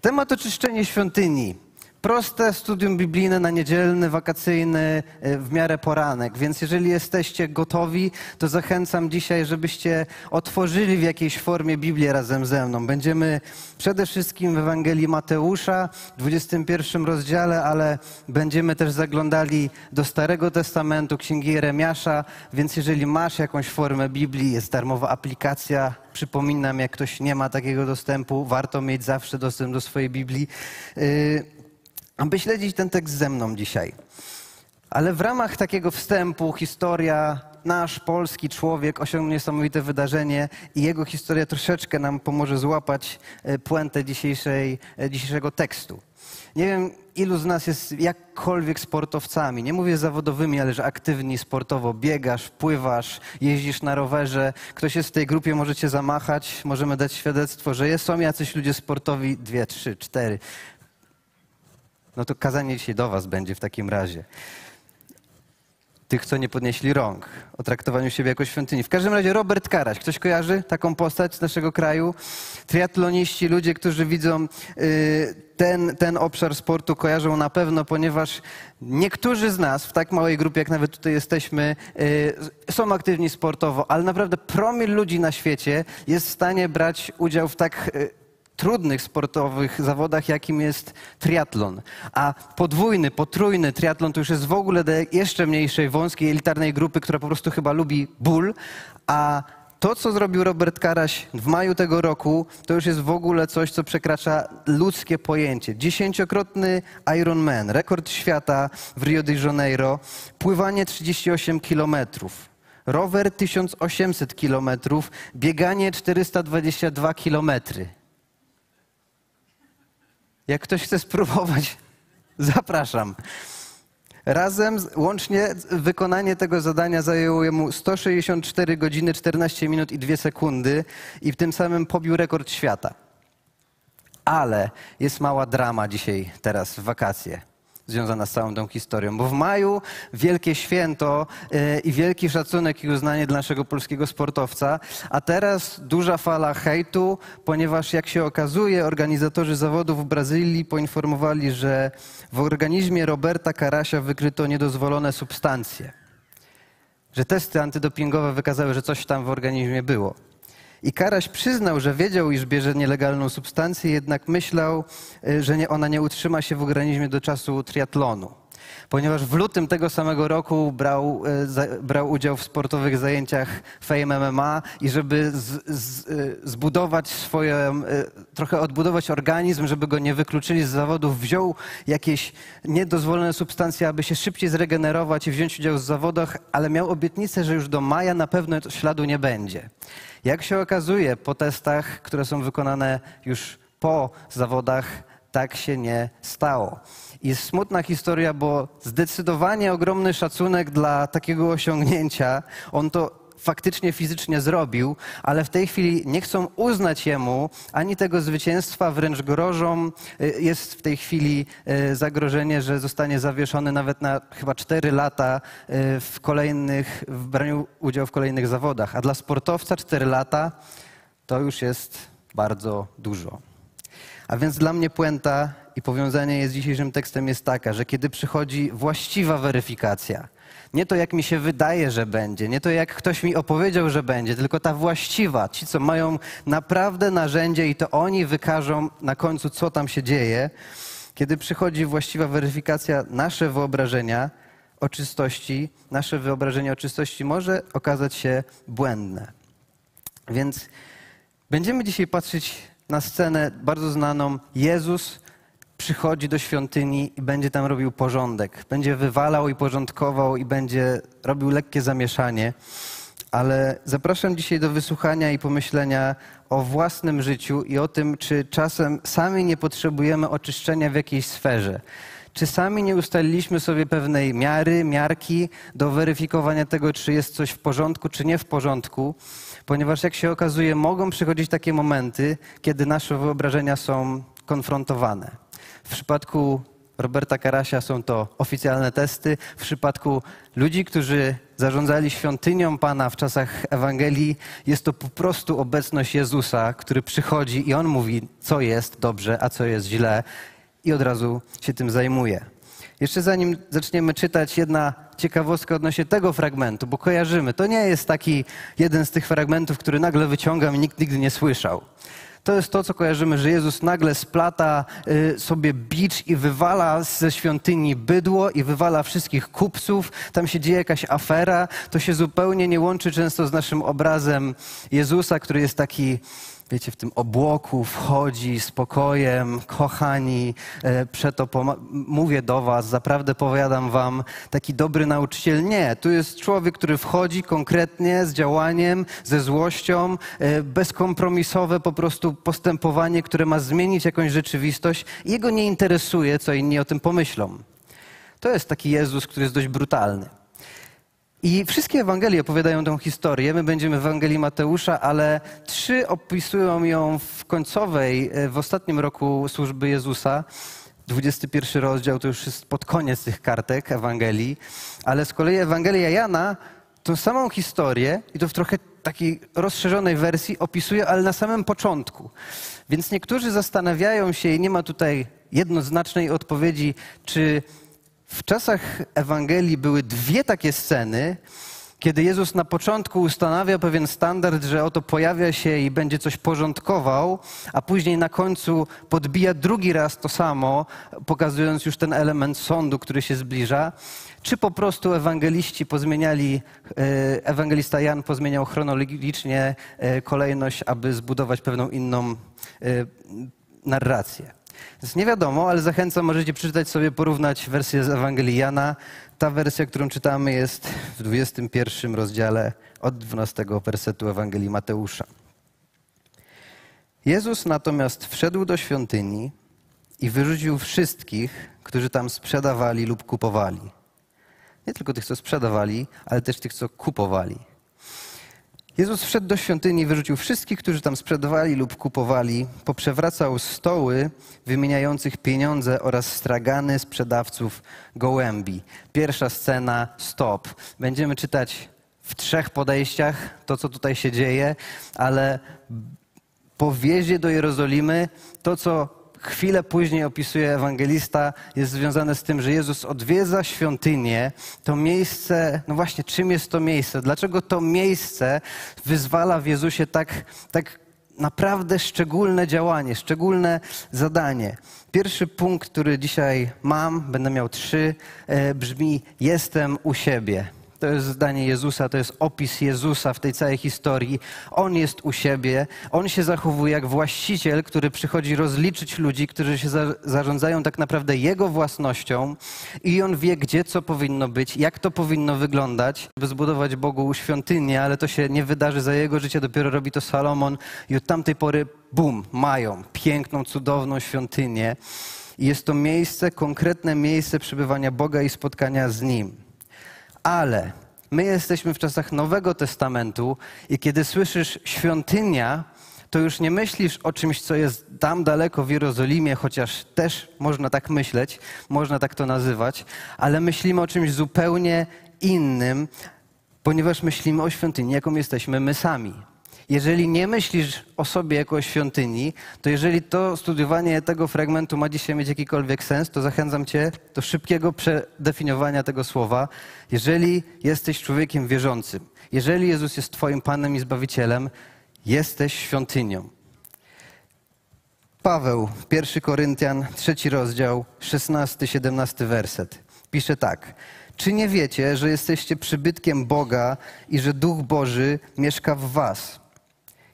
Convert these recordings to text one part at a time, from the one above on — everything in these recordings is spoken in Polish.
Temat oczyszczenie świątyni. Proste studium biblijne na niedzielny, wakacyjny, e, w miarę poranek. Więc jeżeli jesteście gotowi, to zachęcam dzisiaj, żebyście otworzyli w jakiejś formie Biblię razem ze mną. Będziemy przede wszystkim w Ewangelii Mateusza, w 21 rozdziale, ale będziemy też zaglądali do Starego Testamentu, Księgi Jeremiasza. Więc jeżeli masz jakąś formę Biblii, jest darmowa aplikacja. Przypominam, jak ktoś nie ma takiego dostępu, warto mieć zawsze dostęp do swojej Biblii. Aby śledzić ten tekst ze mną dzisiaj. Ale w ramach takiego wstępu historia, nasz polski człowiek osiągnął niesamowite wydarzenie i jego historia troszeczkę nam pomoże złapać e, puentę dzisiejszej, e, dzisiejszego tekstu. Nie wiem, ilu z nas jest jakkolwiek sportowcami. Nie mówię zawodowymi, ale że aktywni sportowo. Biegasz, pływasz, jeździsz na rowerze. Ktoś jest w tej grupie, możecie zamachać. Możemy dać świadectwo, że jest, są jacyś ludzie sportowi. Dwie, trzy, cztery. No to kazanie dzisiaj do Was będzie w takim razie. Tych, co nie podnieśli rąk, o traktowaniu siebie jako świątyni. W każdym razie Robert Karaś. Ktoś kojarzy taką postać z naszego kraju? Triatloniści, ludzie, którzy widzą y, ten, ten obszar sportu, kojarzą na pewno, ponieważ niektórzy z nas, w tak małej grupie, jak nawet tutaj jesteśmy, y, są aktywni sportowo, ale naprawdę promil ludzi na świecie jest w stanie brać udział w tak y, trudnych sportowych zawodach, jakim jest triatlon. A podwójny, potrójny triatlon to już jest w ogóle do jeszcze mniejszej, wąskiej, elitarnej grupy, która po prostu chyba lubi ból, a to, co zrobił Robert Karaś w maju tego roku, to już jest w ogóle coś, co przekracza ludzkie pojęcie. Dziesięciokrotny Ironman, rekord świata w Rio de Janeiro, pływanie 38 kilometrów, rower 1800 kilometrów, bieganie 422 kilometry. Jak ktoś chce spróbować, zapraszam. Razem, łącznie wykonanie tego zadania zajęło mu 164 godziny, 14 minut i 2 sekundy i tym samym pobił rekord świata. Ale jest mała drama dzisiaj, teraz w wakacje związana z całą tą historią. Bo w maju wielkie święto yy, i wielki szacunek i uznanie dla naszego polskiego sportowca, a teraz duża fala hejtu, ponieważ jak się okazuje, organizatorzy zawodów w Brazylii poinformowali, że w organizmie Roberta Karasia wykryto niedozwolone substancje. Że testy antydopingowe wykazały, że coś tam w organizmie było. I Karaś przyznał, że wiedział, iż bierze nielegalną substancję, jednak myślał, y, że nie, ona nie utrzyma się w organizmie do czasu triatlonu. Ponieważ w lutym tego samego roku brał, y, za, brał udział w sportowych zajęciach Fame MMA i żeby z, z, y, zbudować swoje, trochę odbudować organizm, żeby go nie wykluczyli z zawodów, wziął jakieś niedozwolone substancje, aby się szybciej zregenerować i wziąć udział w zawodach, ale miał obietnicę, że już do maja na pewno śladu nie będzie. Jak się okazuje, po testach, które są wykonane już po zawodach, tak się nie stało. Jest smutna historia, bo zdecydowanie ogromny szacunek dla takiego osiągnięcia. On to faktycznie fizycznie zrobił, ale w tej chwili nie chcą uznać jemu ani tego zwycięstwa, wręcz grożą. Y, jest w tej chwili y, zagrożenie, że zostanie zawieszony nawet na chyba 4 lata y, w kolejnych, w braniu udziału w kolejnych zawodach. A dla sportowca 4 lata to już jest bardzo dużo. A więc dla mnie puenta i powiązanie jest z dzisiejszym tekstem jest taka, że kiedy przychodzi właściwa weryfikacja, nie to, jak mi się wydaje, że będzie, nie to, jak ktoś mi opowiedział, że będzie, tylko ta właściwa, ci, co mają naprawdę narzędzie i to oni wykażą na końcu, co tam się dzieje. Kiedy przychodzi właściwa weryfikacja, nasze wyobrażenia o czystości, nasze wyobrażenie o czystości może okazać się błędne. Więc będziemy dzisiaj patrzeć na scenę bardzo znaną. Jezus przychodzi do świątyni i będzie tam robił porządek. Będzie wywalał i porządkował i będzie robił lekkie zamieszanie. Ale zapraszam dzisiaj do wysłuchania i pomyślenia o własnym życiu i o tym, czy czasem sami nie potrzebujemy oczyszczenia w jakiejś sferze. Czy sami nie ustaliliśmy sobie pewnej miary, miarki do weryfikowania tego, czy jest coś w porządku, czy nie w porządku? Ponieważ, jak się okazuje, mogą przychodzić takie momenty, kiedy nasze wyobrażenia są konfrontowane. W przypadku Roberta Karasia są to oficjalne testy. W przypadku ludzi, którzy zarządzali świątynią Pana w czasach Ewangelii, jest to po prostu obecność Jezusa, który przychodzi i on mówi, co jest dobrze, a co jest źle, i od razu się tym zajmuje. Jeszcze zanim zaczniemy czytać, jedna ciekawostka odnośnie tego fragmentu, bo kojarzymy. To nie jest taki jeden z tych fragmentów, który nagle wyciągam i nikt nigdy nie słyszał. To jest to, co kojarzymy, że Jezus nagle splata y, sobie bicz i wywala ze świątyni bydło i wywala wszystkich kupców. Tam się dzieje jakaś afera. To się zupełnie nie łączy często z naszym obrazem Jezusa, który jest taki wiecie, w tym obłoku wchodzi spokojem, kochani, e, przeto mówię do was, zaprawdę powiadam wam, taki dobry nauczyciel. Nie, tu jest człowiek, który wchodzi konkretnie z działaniem, ze złością, e, bezkompromisowe po prostu postępowanie, które ma zmienić jakąś rzeczywistość. Jego nie interesuje, co inni o tym pomyślą. To jest taki Jezus, który jest dość brutalny. I wszystkie Ewangelie opowiadają tę historię. My będziemy w Ewangelii Mateusza, ale trzy opisują ją w końcowej, e, w ostatnim roku służby Jezusa. 21 rozdział to już jest pod koniec tych kartek Ewangelii, ale z kolei Ewangelia Jana tą samą historię i to w trochę takiej rozszerzonej wersji opisuje, ale na samym początku. Więc niektórzy zastanawiają się i nie ma tutaj jednoznacznej odpowiedzi, czy w czasach Ewangelii były dwie takie sceny, kiedy Jezus na początku ustanawia pewien standard, że oto pojawia się i będzie coś porządkował, a później na końcu podbija drugi raz to samo, pokazując już ten element sądu, który się zbliża. Czy po prostu ewangeliści pozmieniali, e, ewangelista Jan pozmieniał chronologicznie e, kolejność, aby zbudować pewną inną e, narrację. Więc nie wiadomo, ale zachęcam, możecie przeczytać sobie, porównać wersję z Ewangelii Jana. Ta wersja, którą czytamy jest w 21 rozdziale od 12 wersetu Ewangelii Mateusza. Jezus natomiast wszedł do świątyni i wyrzucił wszystkich, którzy tam sprzedawali lub kupowali. Nie tylko tych, co sprzedawali, ale też tych, co kupowali. Jezus wszedł do świątyni, wyrzucił wszystkich, którzy tam sprzedawali lub kupowali, poprzewracał stoły wymieniających pieniądze oraz stragany sprzedawców gołębi. Pierwsza scena, stop. Będziemy czytać w trzech podejściach to, co tutaj się dzieje, ale po wjeździe do Jerozolimy to, co chwilę później opisuje ewangelista, jest związane z tym, że Jezus odwiedza świątynię, to miejsce, no właśnie, czym jest to miejsce? Dlaczego to miejsce wyzwala w Jezusie tak, tak naprawdę szczególne działanie, szczególne zadanie? Pierwszy punkt, który dzisiaj mam, będę miał trzy, e, brzmi: Jestem u siebie. To jest zdanie Jezusa, to jest opis Jezusa w tej całej historii. On jest u siebie, on się zachowuje jak właściciel, który przychodzi rozliczyć ludzi, którzy się za, zarządzają tak naprawdę jego własnością i on wie, gdzie co powinno być, jak to powinno wyglądać, by zbudować Bogu świątynię, ale to się nie wydarzy za jego życie, dopiero robi to Salomon i od tamtej pory, bum, mają piękną, cudowną świątynię. I jest to miejsce, konkretne miejsce przebywania Boga i spotkania z Nim. Ale my jesteśmy w czasach Nowego Testamentu i kiedy słyszysz świątynia, to już nie myślisz o czymś, co jest tam daleko w Jerozolimie, chociaż też można tak myśleć, można tak to nazywać, ale myślimy o czymś zupełnie innym, ponieważ myślimy o świątyni, jaką jesteśmy my sami jeżeli nie myślisz o sobie jako o świątyni, to jeżeli to studiowanie tego fragmentu ma dzisiaj mieć jakikolwiek sens, to zachęcam Cię do szybkiego przedefiniowania tego słowa. Jeżeli jesteś człowiekiem wierzącym, jeżeli Jezus jest Twoim Panem i Zbawicielem, jesteś świątynią. Paweł, 1 Koryntian, trzeci rozdział, 16-17 werset. Pisze tak. Czy nie wiecie, że jesteście przybytkiem Boga i że Duch Boży mieszka w was?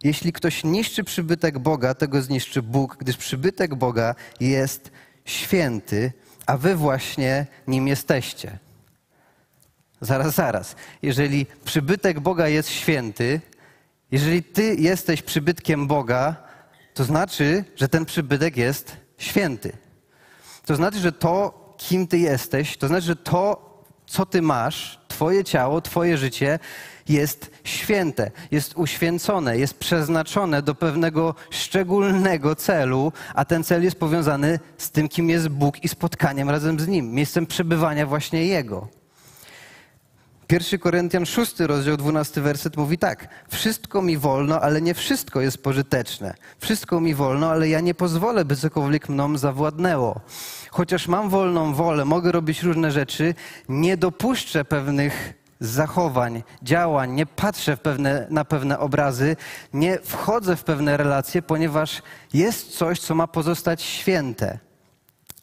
Jeśli ktoś niszczy przybytek Boga, tego zniszczy Bóg, gdyż przybytek Boga jest święty, a wy właśnie nim jesteście. Zaraz, zaraz. Jeżeli przybytek Boga jest święty, jeżeli ty jesteś przybytkiem Boga, to znaczy, że ten przybytek jest święty. To znaczy, że to, kim ty jesteś, to znaczy, że to, co ty masz, Twoje ciało, Twoje życie jest święte, jest uświęcone, jest przeznaczone do pewnego szczególnego celu, a ten cel jest powiązany z tym, kim jest Bóg i spotkaniem razem z Nim, miejscem przebywania właśnie Jego. 1 Koryntian 6 rozdział 12 werset mówi tak: Wszystko mi wolno, ale nie wszystko jest pożyteczne. Wszystko mi wolno, ale ja nie pozwolę, by cokolwiek mną zawładnęło. Chociaż mam wolną wolę, mogę robić różne rzeczy, nie dopuszczę pewnych zachowań, działań, nie patrzę pewne, na pewne obrazy, nie wchodzę w pewne relacje, ponieważ jest coś, co ma pozostać święte.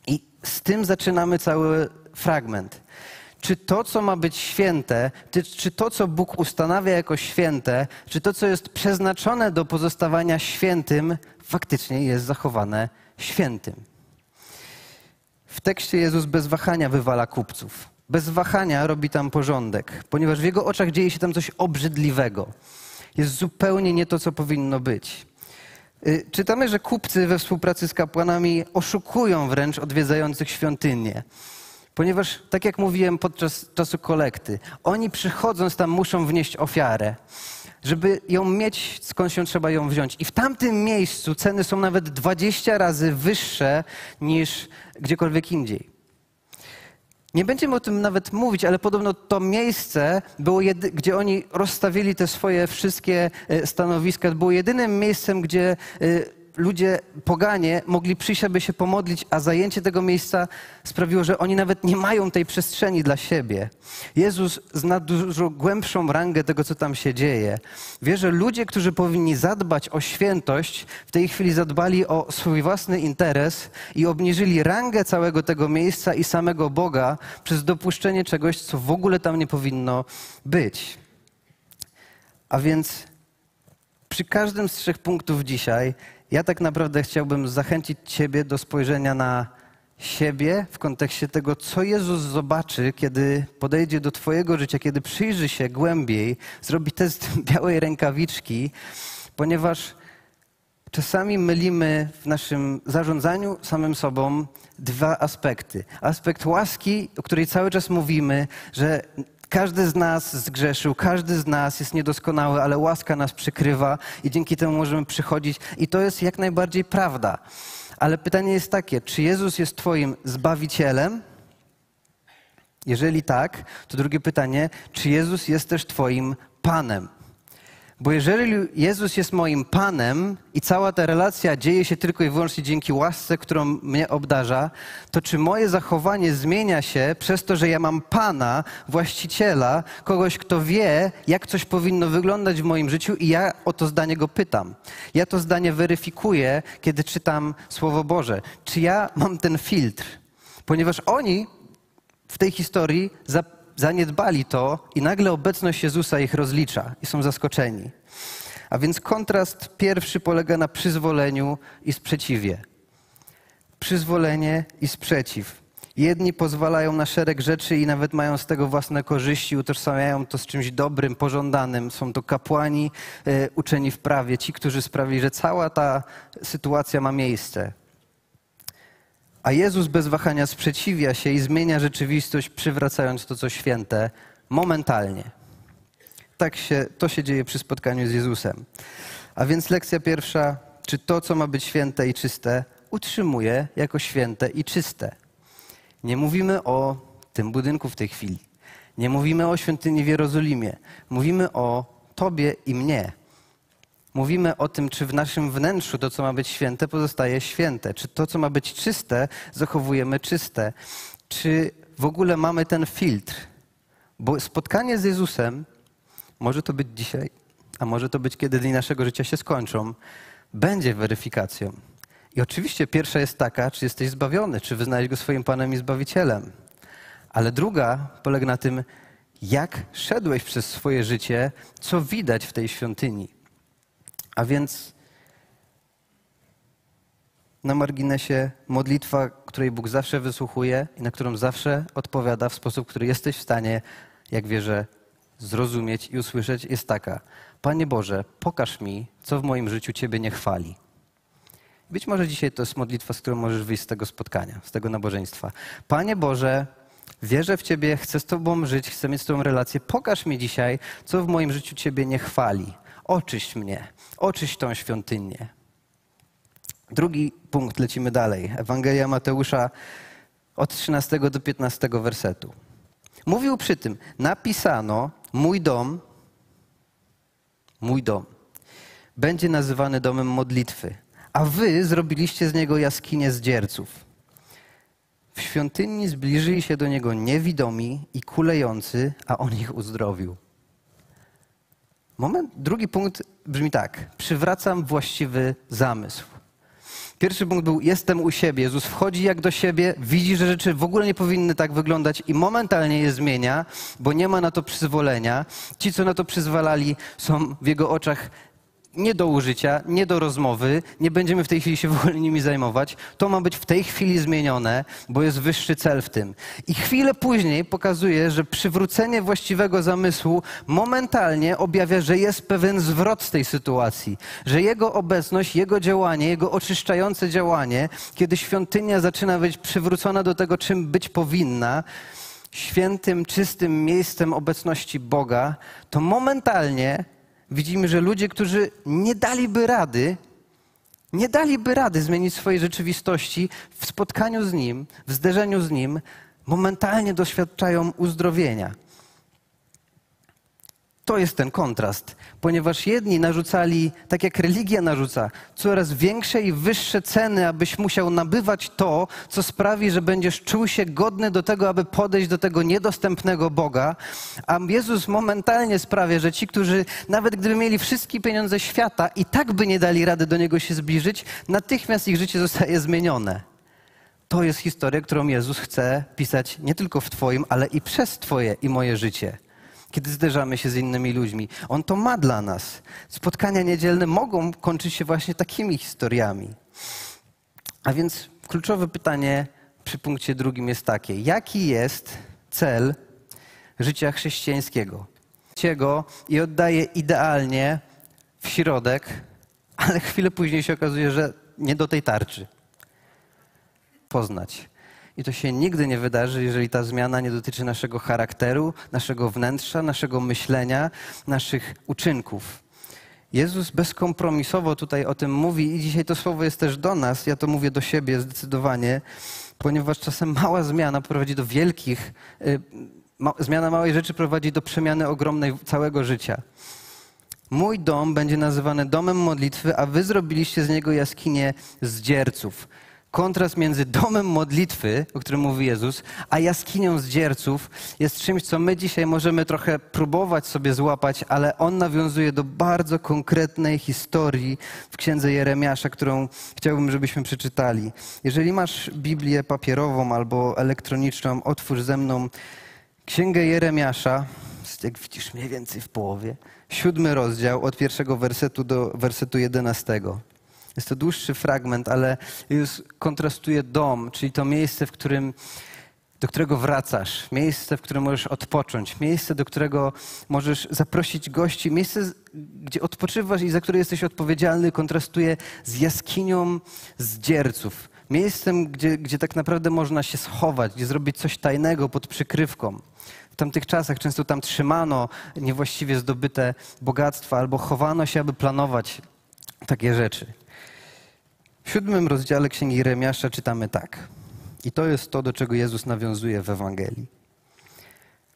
I z tym zaczynamy cały fragment czy to, co ma być święte, czy to, co Bóg ustanawia jako święte, czy to, co jest przeznaczone do pozostawania świętym, faktycznie jest zachowane świętym. W tekście Jezus bez wahania wywala kupców. Bez wahania robi tam porządek, ponieważ w jego oczach dzieje się tam coś obrzydliwego. Jest zupełnie nie to, co powinno być. Y, czytamy, że kupcy we współpracy z kapłanami oszukują wręcz odwiedzających świątynię. Ponieważ, tak jak mówiłem podczas czasu kolekty, oni przychodząc tam muszą wnieść ofiarę. Żeby ją mieć, skąd się trzeba ją wziąć. I w tamtym miejscu ceny są nawet 20 razy wyższe niż gdziekolwiek indziej. Nie będziemy o tym nawet mówić, ale podobno to miejsce, było jedy, gdzie oni rozstawili te swoje wszystkie e, stanowiska, było jedynym miejscem, gdzie e, ludzie, poganie, mogli przyjść, aby się pomodlić, a zajęcie tego miejsca sprawiło, że oni nawet nie mają tej przestrzeni dla siebie. Jezus zna dużo głębszą rangę tego, co tam się dzieje. Wie, że ludzie, którzy powinni zadbać o świętość, w tej chwili zadbali o swój własny interes i obniżyli rangę całego tego miejsca i samego Boga przez dopuszczenie czegoś, co w ogóle tam nie powinno być. A więc przy każdym z trzech punktów dzisiaj ja tak naprawdę chciałbym zachęcić Ciebie do spojrzenia na siebie w kontekście tego, co Jezus zobaczy, kiedy podejdzie do Twojego życia, kiedy przyjrzy się głębiej, zrobi test białej rękawiczki, ponieważ czasami mylimy w naszym zarządzaniu samym sobą dwa aspekty. Aspekt łaski, o której cały czas mówimy, że każdy z nas zgrzeszył, każdy z nas jest niedoskonały, ale łaska nas przykrywa i dzięki temu możemy przychodzić. I to jest jak najbardziej prawda. Ale pytanie jest takie, czy Jezus jest Twoim zbawicielem? Jeżeli tak, to drugie pytanie, czy Jezus jest też Twoim Panem? Bo jeżeli Jezus jest moim Panem i cała ta relacja dzieje się tylko i wyłącznie dzięki łasce, którą mnie obdarza, to czy moje zachowanie zmienia się przez to, że ja mam Pana, właściciela, kogoś, kto wie, jak coś powinno wyglądać w moim życiu i ja o to zdanie go pytam. Ja to zdanie weryfikuję, kiedy czytam Słowo Boże. Czy ja mam ten filtr? Ponieważ oni w tej historii zaniedbali to i nagle obecność Jezusa ich rozlicza i są zaskoczeni. A więc kontrast pierwszy polega na przyzwoleniu i sprzeciwie. Przyzwolenie i sprzeciw. Jedni pozwalają na szereg rzeczy i nawet mają z tego własne korzyści, utożsamiają to z czymś dobrym, pożądanym. Są to kapłani e, uczeni w prawie, ci, którzy sprawili, że cała ta sytuacja ma miejsce. A Jezus bez wahania sprzeciwia się i zmienia rzeczywistość, przywracając to, co święte, momentalnie. Tak się, to się dzieje przy spotkaniu z Jezusem. A więc lekcja pierwsza, czy to, co ma być święte i czyste, utrzymuje jako święte i czyste. Nie mówimy o tym budynku w tej chwili. Nie mówimy o świątyni w Jerozolimie. Mówimy o Tobie i mnie. Mówimy o tym, czy w naszym wnętrzu to, co ma być święte, pozostaje święte. Czy to, co ma być czyste, zachowujemy czyste. Czy w ogóle mamy ten filtr. Bo spotkanie z Jezusem może to być dzisiaj, a może to być, kiedy dni naszego życia się skończą, będzie weryfikacją. I oczywiście pierwsza jest taka, czy jesteś zbawiony, czy wyznałeś go swoim Panem i Zbawicielem. Ale druga polega na tym, jak szedłeś przez swoje życie, co widać w tej świątyni. A więc na marginesie modlitwa, której Bóg zawsze wysłuchuje i na którą zawsze odpowiada w sposób, który jesteś w stanie, jak wierzę, zrozumieć i usłyszeć, jest taka: Panie Boże, pokaż mi, co w moim życiu Ciebie nie chwali. Być może dzisiaj to jest modlitwa, z którą możesz wyjść z tego spotkania, z tego nabożeństwa. Panie Boże, Wierzę w Ciebie, chcę z Tobą żyć, chcę mieć z Tobą relację. Pokaż mi dzisiaj, co w moim życiu Ciebie nie chwali. Oczyść mnie, oczyść tą świątynię. Drugi punkt, lecimy dalej. Ewangelia Mateusza od 13 do 15 wersetu. Mówił przy tym, napisano, mój dom, mój dom, będzie nazywany domem modlitwy, a wy zrobiliście z niego jaskinię zdzierców. W świątyni zbliżyli się do niego niewidomi i kulejący, a on ich uzdrowił. Moment, drugi punkt brzmi tak. Przywracam właściwy zamysł. Pierwszy punkt był: Jestem u siebie. Jezus wchodzi jak do siebie, widzi, że rzeczy w ogóle nie powinny tak wyglądać i momentalnie je zmienia, bo nie ma na to przyzwolenia. Ci, co na to przyzwalali, są w jego oczach nie do użycia, nie do rozmowy, nie będziemy w tej chwili się w ogóle nimi zajmować. To ma być w tej chwili zmienione, bo jest wyższy cel w tym. I chwilę później pokazuje, że przywrócenie właściwego zamysłu momentalnie objawia, że jest pewien zwrot z tej sytuacji, że jego obecność, jego działanie, jego oczyszczające działanie, kiedy świątynia zaczyna być przywrócona do tego, czym być powinna, świętym, czystym miejscem obecności Boga, to momentalnie widzimy, że ludzie, którzy nie daliby rady, nie daliby rady zmienić swojej rzeczywistości w spotkaniu z Nim, w zderzeniu z Nim, momentalnie doświadczają uzdrowienia to jest ten kontrast, ponieważ jedni narzucali, tak jak religia narzuca, coraz większe i wyższe ceny, abyś musiał nabywać to, co sprawi, że będziesz czuł się godny do tego, aby podejść do tego niedostępnego Boga, a Jezus momentalnie sprawia, że ci, którzy nawet gdyby mieli wszystkie pieniądze świata i tak by nie dali rady do Niego się zbliżyć, natychmiast ich życie zostaje zmienione. To jest historia, którą Jezus chce pisać nie tylko w Twoim, ale i przez Twoje i moje życie kiedy zderzamy się z innymi ludźmi. On to ma dla nas. Spotkania niedzielne mogą kończyć się właśnie takimi historiami. A więc kluczowe pytanie przy punkcie drugim jest takie: jaki jest cel życia chrześcijańskiego? Ciego i oddaje idealnie w środek, ale chwilę później się okazuje, że nie do tej tarczy. Poznać. I to się nigdy nie wydarzy, jeżeli ta zmiana nie dotyczy naszego charakteru, naszego wnętrza, naszego myślenia, naszych uczynków. Jezus bezkompromisowo tutaj o tym mówi i dzisiaj to słowo jest też do nas. Ja to mówię do siebie zdecydowanie, ponieważ czasem mała zmiana prowadzi do wielkich, y, zmiana małej rzeczy prowadzi do przemiany ogromnej całego życia. Mój dom będzie nazywany domem modlitwy, a wy zrobiliście z niego jaskinię zdzierców kontrast między domem modlitwy, o którym mówi Jezus, a jaskinią zdzierców jest czymś, co my dzisiaj możemy trochę próbować sobie złapać, ale on nawiązuje do bardzo konkretnej historii w księdze Jeremiasza, którą chciałbym, żebyśmy przeczytali. Jeżeli masz Biblię papierową albo elektroniczną, otwórz ze mną księgę Jeremiasza, jak widzisz mniej więcej w połowie, siódmy rozdział od pierwszego wersetu do wersetu jedenastego. Jest to dłuższy fragment, ale już kontrastuje dom, czyli to miejsce, w którym, do którego wracasz, miejsce, w którym możesz odpocząć, miejsce, do którego możesz zaprosić gości, miejsce, gdzie odpoczywasz i za które jesteś odpowiedzialny, kontrastuje z jaskinią zdzierców. Miejscem, gdzie, gdzie tak naprawdę można się schować, gdzie zrobić coś tajnego pod przykrywką. W tamtych czasach często tam trzymano niewłaściwie zdobyte bogactwa albo chowano się, aby planować takie rzeczy. W siódmym rozdziale Księgi Jeremiasza czytamy tak. I to jest to, do czego Jezus nawiązuje w Ewangelii.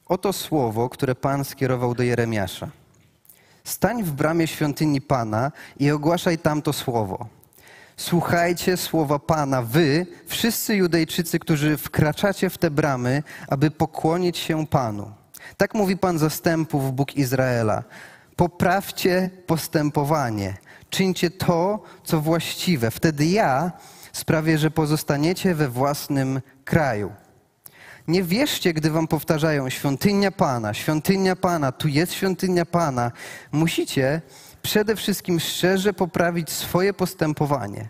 Oto słowo, które Pan skierował do Jeremiasza. Stań w bramie świątyni Pana i ogłaszaj tamto słowo. Słuchajcie słowa Pana, wy, wszyscy Judejczycy, którzy wkraczacie w te bramy, aby pokłonić się Panu. Tak mówi Pan zastępów, Bóg Izraela. Poprawcie postępowanie czyńcie to, co właściwe. Wtedy ja sprawię, że pozostaniecie we własnym kraju. Nie wierzcie, gdy wam powtarzają świątynia Pana, świątynia Pana, tu jest świątynia Pana. Musicie przede wszystkim szczerze poprawić swoje postępowanie.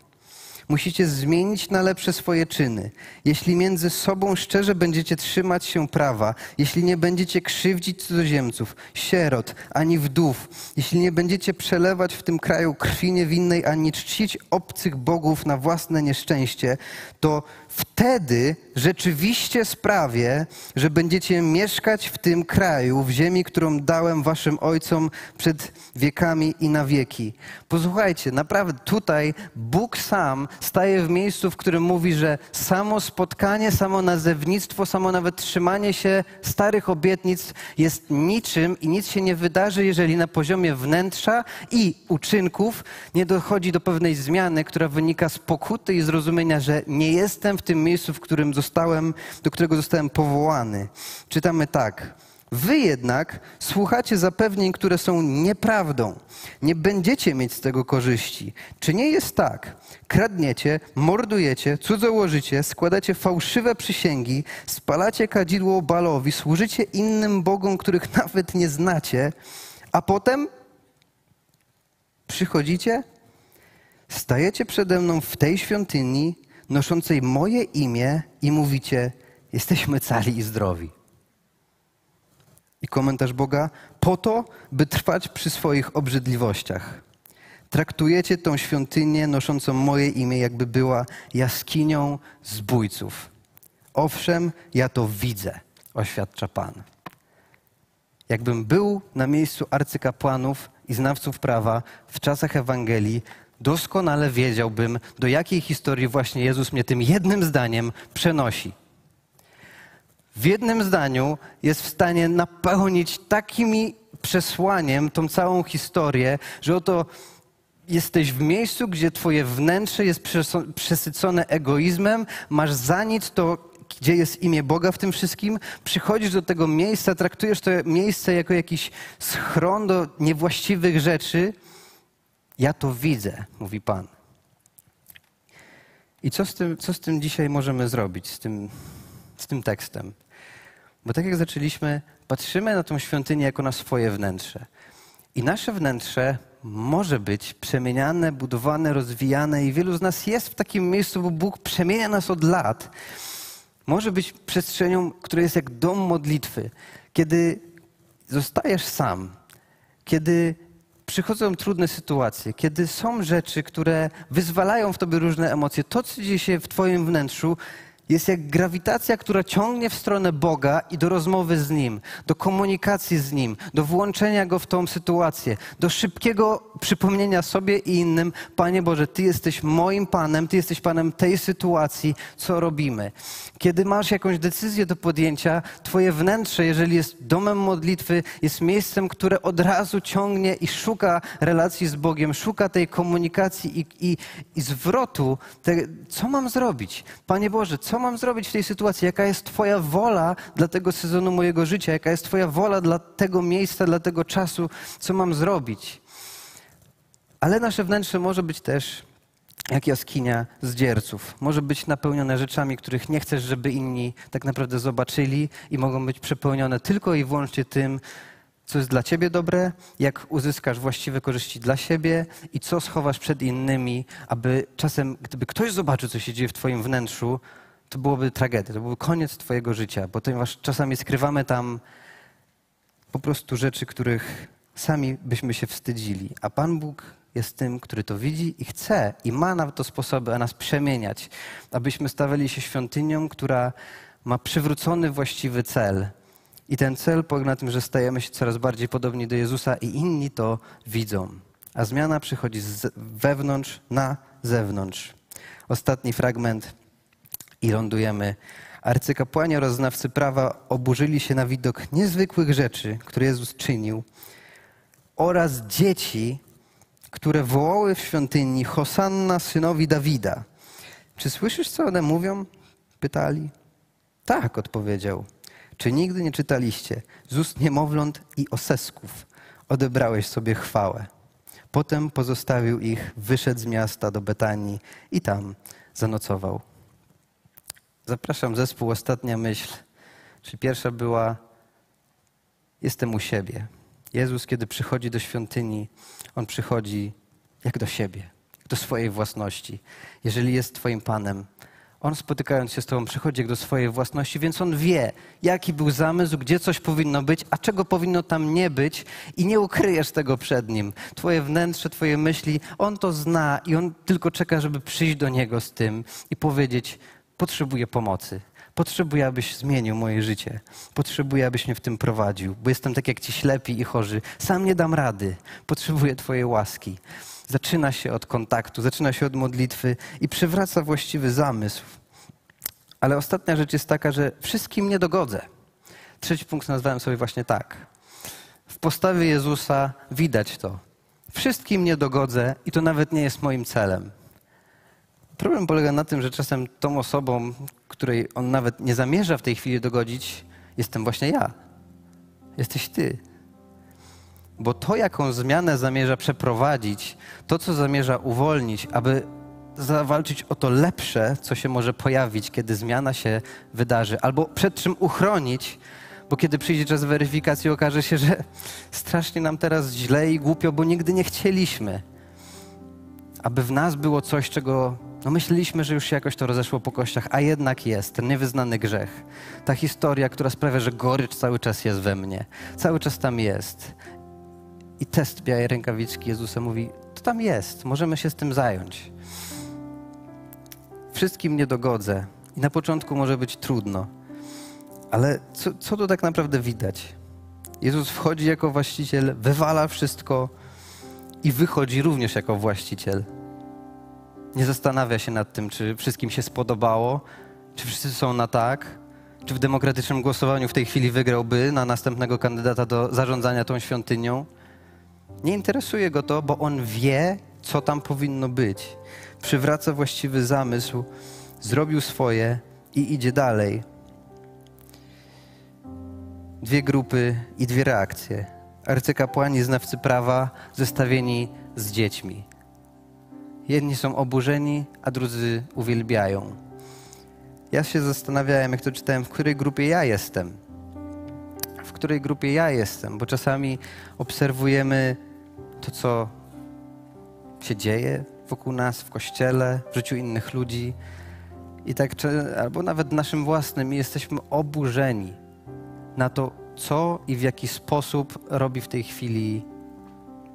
Musicie zmienić na lepsze swoje czyny. Jeśli między sobą szczerze będziecie trzymać się prawa, jeśli nie będziecie krzywdzić cudzoziemców, sierot, ani wdów, jeśli nie będziecie przelewać w tym kraju krwi niewinnej, ani czcić obcych bogów na własne nieszczęście, to wtedy rzeczywiście sprawię, że będziecie mieszkać w tym kraju, w ziemi, którą dałem waszym ojcom przed wiekami i na wieki. Posłuchajcie, naprawdę tutaj Bóg sam staje w miejscu, w którym mówi, że samo spotkanie, samo nazewnictwo, samo nawet trzymanie się starych obietnic jest niczym i nic się nie wydarzy, jeżeli na poziomie wnętrza i uczynków nie dochodzi do pewnej zmiany, która wynika z pokuty i zrozumienia, że nie jestem w tym miejscu, w którym zostałem, do którego zostałem powołany. Czytamy tak. Wy jednak słuchacie zapewnień, które są nieprawdą. Nie będziecie mieć z tego korzyści. Czy nie jest tak? Kradniecie, mordujecie, cudzołożycie, składacie fałszywe przysięgi, spalacie kadzidło balowi, służycie innym bogom, których nawet nie znacie, a potem przychodzicie, stajecie przede mną w tej świątyni, noszącej moje imię i mówicie, jesteśmy cali i zdrowi. I komentarz Boga, po to, by trwać przy swoich obrzydliwościach. Traktujecie tą świątynię noszącą moje imię, jakby była jaskinią zbójców. Owszem, ja to widzę, oświadcza Pan. Jakbym był na miejscu arcykapłanów i znawców prawa w czasach Ewangelii, doskonale wiedziałbym, do jakiej historii właśnie Jezus mnie tym jednym zdaniem przenosi. W jednym zdaniu jest w stanie napełnić takimi przesłaniem tą całą historię, że oto jesteś w miejscu, gdzie twoje wnętrze jest przesycone egoizmem, masz za nic to, gdzie jest imię Boga w tym wszystkim, przychodzisz do tego miejsca, traktujesz to miejsce jako jakiś schron do niewłaściwych rzeczy, ja to widzę, mówi Pan. I co z tym, co z tym dzisiaj możemy zrobić, z tym, z tym tekstem? Bo tak jak zaczęliśmy, patrzymy na tą świątynię jako na swoje wnętrze. I nasze wnętrze może być przemieniane, budowane, rozwijane, i wielu z nas jest w takim miejscu, bo Bóg przemienia nas od lat. Może być przestrzenią, która jest jak dom modlitwy, kiedy zostajesz sam, kiedy przychodzą trudne sytuacje, kiedy są rzeczy, które wyzwalają w tobie różne emocje, to, co dzieje się w twoim wnętrzu, jest jak grawitacja, która ciągnie w stronę Boga i do rozmowy z Nim, do komunikacji z Nim, do włączenia Go w tą sytuację, do szybkiego przypomnienia sobie i innym, Panie Boże, Ty jesteś moim Panem, Ty jesteś Panem tej sytuacji, co robimy. Kiedy masz jakąś decyzję do podjęcia, Twoje wnętrze, jeżeli jest domem modlitwy, jest miejscem, które od razu ciągnie i szuka relacji z Bogiem, szuka tej komunikacji i, i, i zwrotu, te, co mam zrobić? Panie Boże, co co mam zrobić w tej sytuacji? Jaka jest Twoja wola dla tego sezonu mojego życia? Jaka jest Twoja wola dla tego miejsca, dla tego czasu? Co mam zrobić? Ale nasze wnętrze może być też jak jaskinia zdzierców. Może być napełnione rzeczami, których nie chcesz, żeby inni tak naprawdę zobaczyli i mogą być przepełnione tylko i wyłącznie tym, co jest dla ciebie dobre, jak uzyskasz właściwe korzyści dla siebie i co schowasz przed innymi, aby czasem, gdyby ktoś zobaczył, co się dzieje w twoim wnętrzu, to byłoby tragedia, to byłby koniec Twojego życia, ponieważ czasami skrywamy tam po prostu rzeczy, których sami byśmy się wstydzili. A Pan Bóg jest tym, który to widzi i chce i ma na to sposoby, a nas przemieniać, abyśmy stawali się świątynią, która ma przywrócony właściwy cel. I ten cel polega na tym, że stajemy się coraz bardziej podobni do Jezusa i inni to widzą. A zmiana przychodzi z wewnątrz na zewnątrz. Ostatni fragment i lądujemy. Arcykapłani oraz znawcy prawa oburzyli się na widok niezwykłych rzeczy, które Jezus czynił, oraz dzieci, które wołały w świątyni Hosanna synowi Dawida. Czy słyszysz, co one mówią? Pytali. Tak, odpowiedział. Czy nigdy nie czytaliście z ust niemowląt i osesków odebrałeś sobie chwałę? Potem pozostawił ich, wyszedł z miasta do Betanii i tam zanocował. Zapraszam zespół, ostatnia myśl. Czyli pierwsza była, jestem u siebie. Jezus, kiedy przychodzi do świątyni, On przychodzi jak do siebie. do swojej własności. Jeżeli jest Twoim Panem, On spotykając się z Tobą przychodzi jak do swojej własności, więc On wie, jaki był zamysł, gdzie coś powinno być, a czego powinno tam nie być i nie ukryjesz tego przed Nim. Twoje wnętrze, Twoje myśli, On to zna i On tylko czeka, żeby przyjść do Niego z tym i powiedzieć, potrzebuję pomocy. Potrzebuję, abyś zmienił moje życie. Potrzebuję, abyś mnie w tym prowadził, bo jestem tak jak ci ślepi i chorzy. Sam nie dam rady. Potrzebuję Twojej łaski. Zaczyna się od kontaktu, zaczyna się od modlitwy i przywraca właściwy zamysł. Ale ostatnia rzecz jest taka, że wszystkim nie dogodzę. Trzeci punkt nazwałem sobie właśnie tak. W postawie Jezusa widać to. Wszystkim nie dogodzę i to nawet nie jest moim celem. Problem polega na tym, że czasem tą osobą, której on nawet nie zamierza w tej chwili dogodzić, jestem właśnie ja. Jesteś ty. Bo to, jaką zmianę zamierza przeprowadzić, to, co zamierza uwolnić, aby zawalczyć o to lepsze, co się może pojawić, kiedy zmiana się wydarzy, albo przed czym uchronić, bo kiedy przyjdzie czas weryfikacji, okaże się, że strasznie nam teraz źle i głupio, bo nigdy nie chcieliśmy, aby w nas było coś, czego no myśleliśmy, że już się jakoś to rozeszło po kościach, a jednak jest ten niewyznany grzech. Ta historia, która sprawia, że gorycz cały czas jest we mnie. Cały czas tam jest. I test białej rękawiczki Jezusa mówi, to tam jest, możemy się z tym zająć. Wszystkim nie dogodzę i na początku może być trudno, ale co, co tu tak naprawdę widać? Jezus wchodzi jako właściciel, wywala wszystko i wychodzi również jako właściciel. Nie zastanawia się nad tym, czy wszystkim się spodobało, czy wszyscy są na tak, czy w demokratycznym głosowaniu w tej chwili wygrałby na następnego kandydata do zarządzania tą świątynią. Nie interesuje go to, bo on wie, co tam powinno być. Przywraca właściwy zamysł, zrobił swoje i idzie dalej. Dwie grupy i dwie reakcje. Arcykapłani, znawcy prawa, zestawieni z dziećmi. Jedni są oburzeni, a drudzy uwielbiają. Ja się zastanawiałem, jak to czytałem, w której grupie ja jestem. W której grupie ja jestem, bo czasami obserwujemy to, co się dzieje wokół nas, w kościele, w życiu innych ludzi. I tak, albo nawet naszym własnym, i jesteśmy oburzeni na to, co i w jaki sposób robi w tej chwili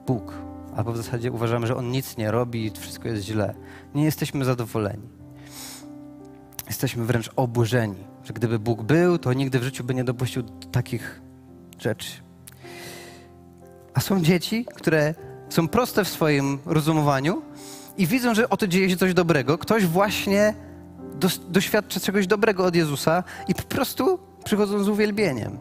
Bóg. Albo w zasadzie uważamy, że On nic nie robi wszystko jest źle. Nie jesteśmy zadowoleni. Jesteśmy wręcz oburzeni, że gdyby Bóg był, to nigdy w życiu by nie dopuścił takich rzeczy. A są dzieci, które są proste w swoim rozumowaniu i widzą, że oto dzieje się coś dobrego. Ktoś właśnie dos- doświadcza czegoś dobrego od Jezusa i po prostu przychodzą z uwielbieniem.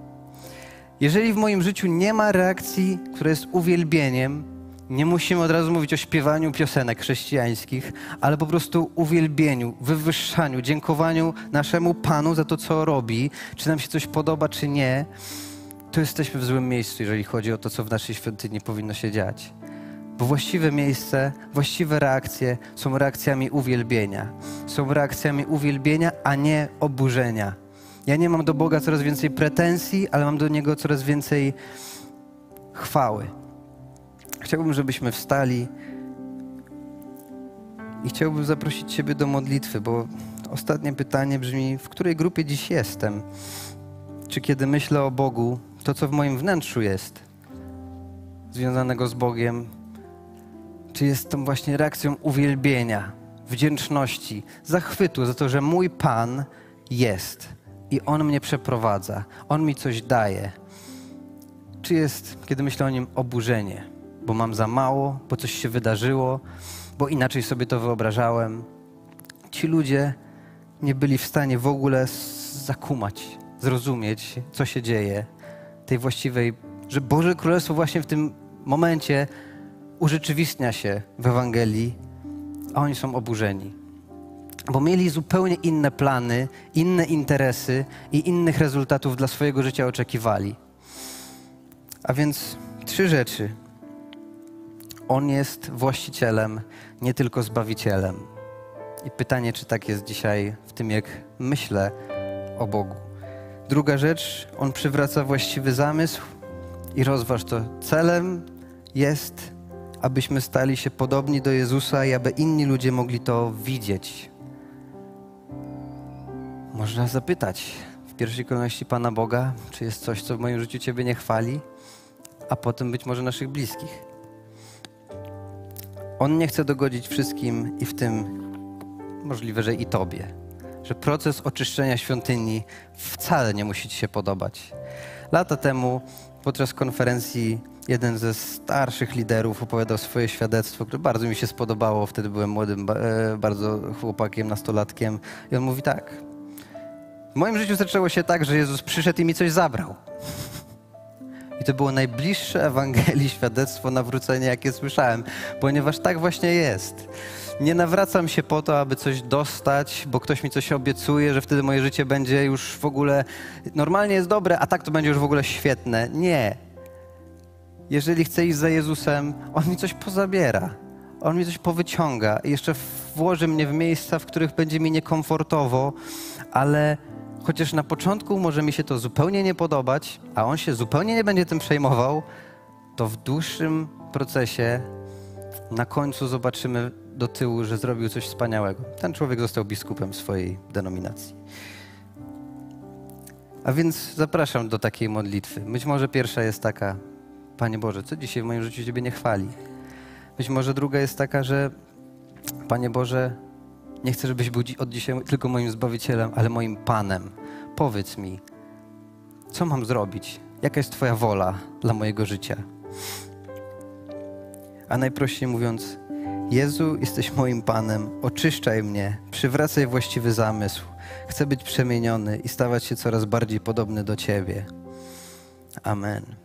Jeżeli w moim życiu nie ma reakcji, która jest uwielbieniem, nie musimy od razu mówić o śpiewaniu piosenek chrześcijańskich, ale po prostu uwielbieniu, wywyższaniu, dziękowaniu naszemu Panu za to, co robi, czy nam się coś podoba, czy nie, to jesteśmy w złym miejscu, jeżeli chodzi o to, co w naszej świątyni powinno się dziać. Bo właściwe miejsce, właściwe reakcje są reakcjami uwielbienia. Są reakcjami uwielbienia, a nie oburzenia. Ja nie mam do Boga coraz więcej pretensji, ale mam do Niego coraz więcej chwały. Chciałbym, żebyśmy wstali i chciałbym zaprosić Ciebie do modlitwy, bo ostatnie pytanie brzmi: w której grupie dziś jestem? Czy kiedy myślę o Bogu, to co w moim wnętrzu jest związanego z Bogiem, czy jest tą właśnie reakcją uwielbienia, wdzięczności, zachwytu za to, że mój Pan jest i On mnie przeprowadza, On mi coś daje? Czy jest, kiedy myślę o Nim, oburzenie, bo mam za mało, bo coś się wydarzyło, bo inaczej sobie to wyobrażałem? Ci ludzie nie byli w stanie w ogóle zakumać, zrozumieć, co się dzieje, tej właściwej, że Boże Królestwo właśnie w tym momencie urzeczywistnia się w Ewangelii, a oni są oburzeni. Bo mieli zupełnie inne plany, inne interesy i innych rezultatów dla swojego życia oczekiwali. A więc trzy rzeczy. On jest właścicielem, nie tylko zbawicielem. I pytanie, czy tak jest dzisiaj w tym, jak myślę o Bogu. Druga rzecz, on przywraca właściwy zamysł i rozważ to. Celem jest abyśmy stali się podobni do Jezusa i aby inni ludzie mogli to widzieć. Można zapytać w pierwszej kolejności Pana Boga, czy jest coś, co w moim życiu Ciebie nie chwali, a potem być może naszych bliskich. On nie chce dogodzić wszystkim i w tym możliwe, że i Tobie. Że proces oczyszczenia świątyni wcale nie musi Ci się podobać. Lata temu podczas konferencji jeden ze starszych liderów opowiadał swoje świadectwo, które bardzo mi się spodobało. Wtedy byłem młodym, e, bardzo chłopakiem, nastolatkiem. I on mówi tak. W moim życiu zaczęło się tak, że Jezus przyszedł i mi coś zabrał. I to było najbliższe Ewangelii świadectwo nawrócenia, jakie słyszałem, ponieważ tak właśnie jest. Nie nawracam się po to, aby coś dostać, bo ktoś mi coś obiecuje, że wtedy moje życie będzie już w ogóle normalnie jest dobre, a tak to będzie już w ogóle świetne. Nie. Jeżeli chcę iść za Jezusem, On mi coś pozabiera. On mi coś powyciąga i jeszcze włoży mnie w miejsca, w których będzie mi niekomfortowo, ale chociaż na początku może mi się to zupełnie nie podobać, a On się zupełnie nie będzie tym przejmował, to w dłuższym procesie na końcu zobaczymy do tyłu, że zrobił coś wspaniałego. Ten człowiek został biskupem swojej denominacji. A więc zapraszam do takiej modlitwy. Być może pierwsza jest taka, Panie Boże, co dzisiaj w moim życiu Ciebie nie chwali? Być może druga jest taka, że Panie Boże, nie chcę, żebyś był od dzisiaj tylko moim Zbawicielem, ale moim Panem. Powiedz mi, co mam zrobić? Jaka jest Twoja wola dla mojego życia? A najprościej mówiąc, Jezu, jesteś moim Panem, oczyszczaj mnie, przywracaj właściwy zamysł. Chcę być przemieniony i stawać się coraz bardziej podobny do Ciebie. Amen.